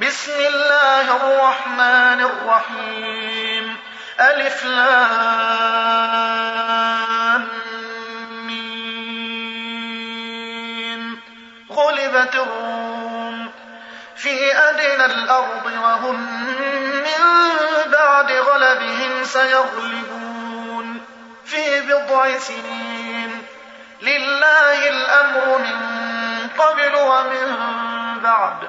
بسم الله الرحمن الرحيم. ألف لام مين غلبت الروم في أدنى الأرض وهم من بعد غلبهم سيغلبون. في بضع سنين لله الأمر من قبل ومن بعد.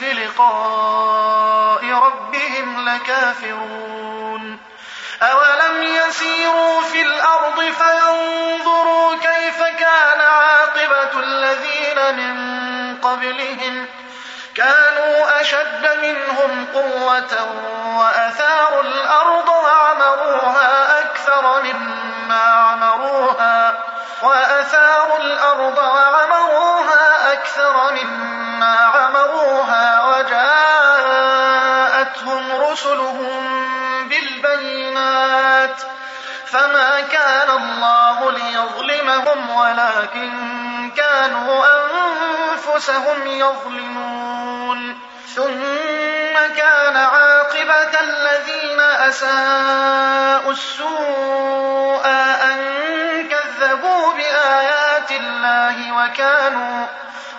بلقاء ربهم لكافرون. أولم يسيروا في الأرض فينظروا كيف كان عاقبة الذين من قبلهم؟ كانوا أشد منهم قوة وأثاروا الأرض وعمروها أكثر مما عمروها وأثاروا الأرض وعمروها أكثر مما رسلهم بالبينات فما كان الله ليظلمهم ولكن كانوا أنفسهم يظلمون. ثم كان عاقبة الذين أساءوا السوء أن كذبوا بآيات الله وكانوا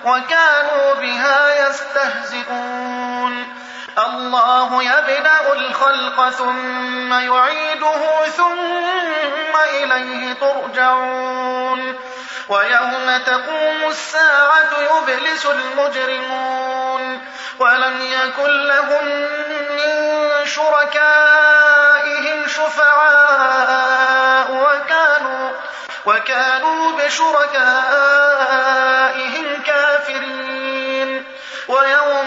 وكانوا بها يستهزئون. الله يبدأ الخلق ثم يعيده ثم إليه ترجعون ويوم تقوم الساعة يبلس المجرمون ولم يكن لهم من شركائهم شفعاء وكانوا وكانوا بشركائهم كافرين.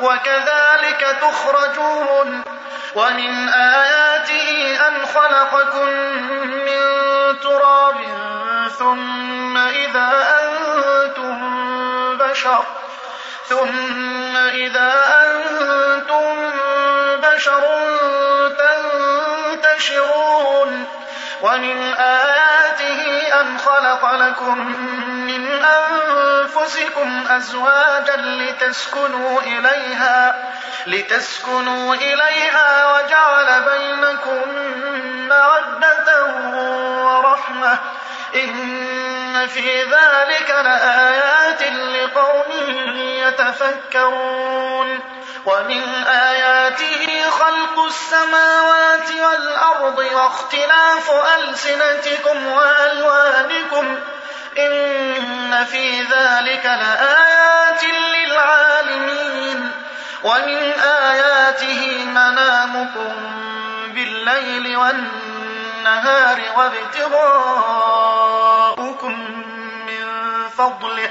وكذلك تخرجون ومن آياته أن خلقكم من تراب ثم إذا أنتم بشر ثم إذا أنتم بشر تنتشرون ومن آياته أن خلق لكم من أنفسكم أزواجا لتسكنوا إليها لتسكنوا إليها وجعل بينكم مودة ورحمة إن في ذلك لآيات لقوم يتفكرون ومن آياته خلق السماوات والأرض واختلاف ألسنتكم وألوانكم إن في ذلك لآيات للعالمين ومن آياته منامكم الليل والنهار وابتغاؤكم من فضله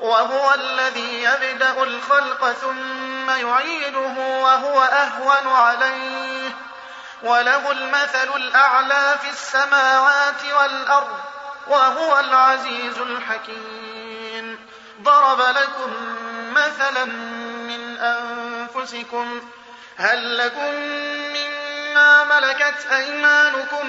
وهو الذي يبدأ الخلق ثم يعيده وهو أهون عليه. وله المثل الأعلى في السماوات والأرض وهو العزيز الحكيم. ضرب لكم مثلا من أنفسكم هل لكم مما ملكت أيمانكم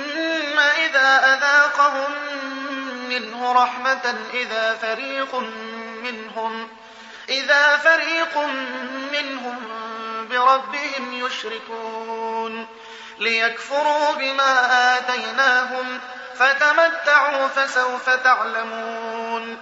أذاقهم منه رحمة إذا فريق منهم إذا فريق منهم بربهم يشركون ليكفروا بما آتيناهم فتمتعوا فسوف تعلمون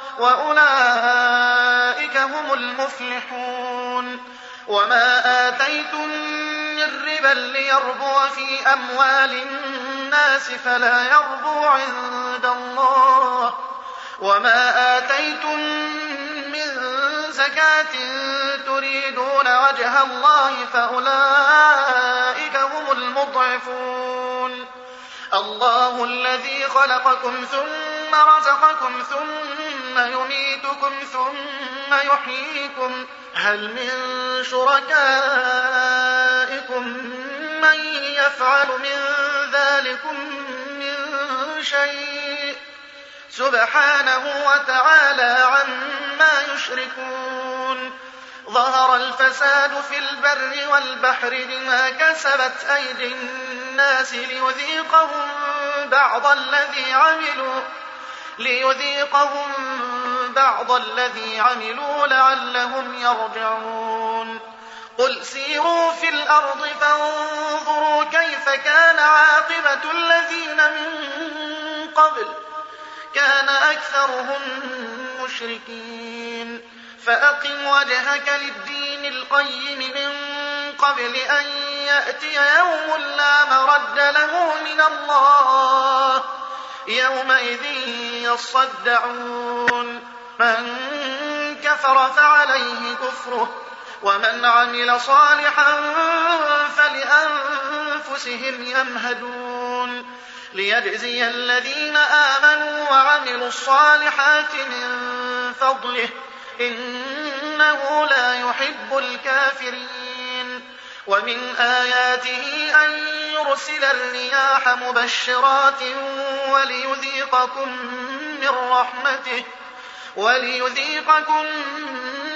وأولئك هم المفلحون. وما آتيتم من ربا ليربو في أموال الناس فلا يربو عند الله. وما آتيتم من زكاة تريدون وجه الله فأولئك هم المضعفون. الله الذي خلقكم ثم رزقكم ثم يميتكم ثم يحييكم هل من شركائكم من يفعل من ذلكم من شيء سبحانه وتعالى عما يشركون ظهر الفساد في البر والبحر بما كسبت أيدي الناس ليذيقهم بعض الذي عملوا ليذيقهم بعض الذي عملوا لعلهم يرجعون. قل سيروا في الأرض فانظروا كيف كان عاقبة الذين من قبل. كان أكثرهم مشركين. فأقم وجهك للدين القيم من قبل أن يأتي يوم لا مرد له من الله. يومئذ يصدعون. من كفر فعليه كفره ومن عمل صالحا فلأنفسهم يمهدون. ليجزي الذين آمنوا وعملوا الصالحات من فضله إنه لا يحب الكافرين. ومن آياته أن يرسل الرياح مبشرات وليذيقكم من رحمته وليذيقكم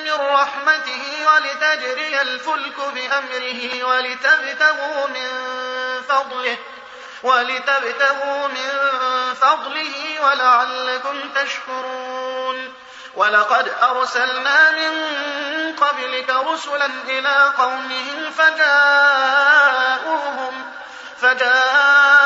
من رحمته ولتجري الفلك بأمره ولتبتغوا من فضله ولتبتغوا من فضله ولعلكم تشكرون. ولقد أرسلنا من قبلك رسلا إلى قومهم فجاءوهم فجاءوهم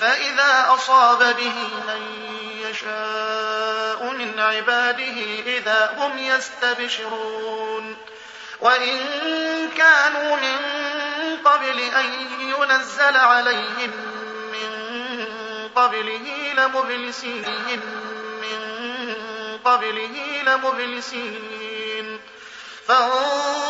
فإذا أصاب به من يشاء من عباده إذا هم يستبشرون. وإن كانوا من قبل أن ينزل عليهم من قبله لمبلسين من قبله لمبلسين. فانظر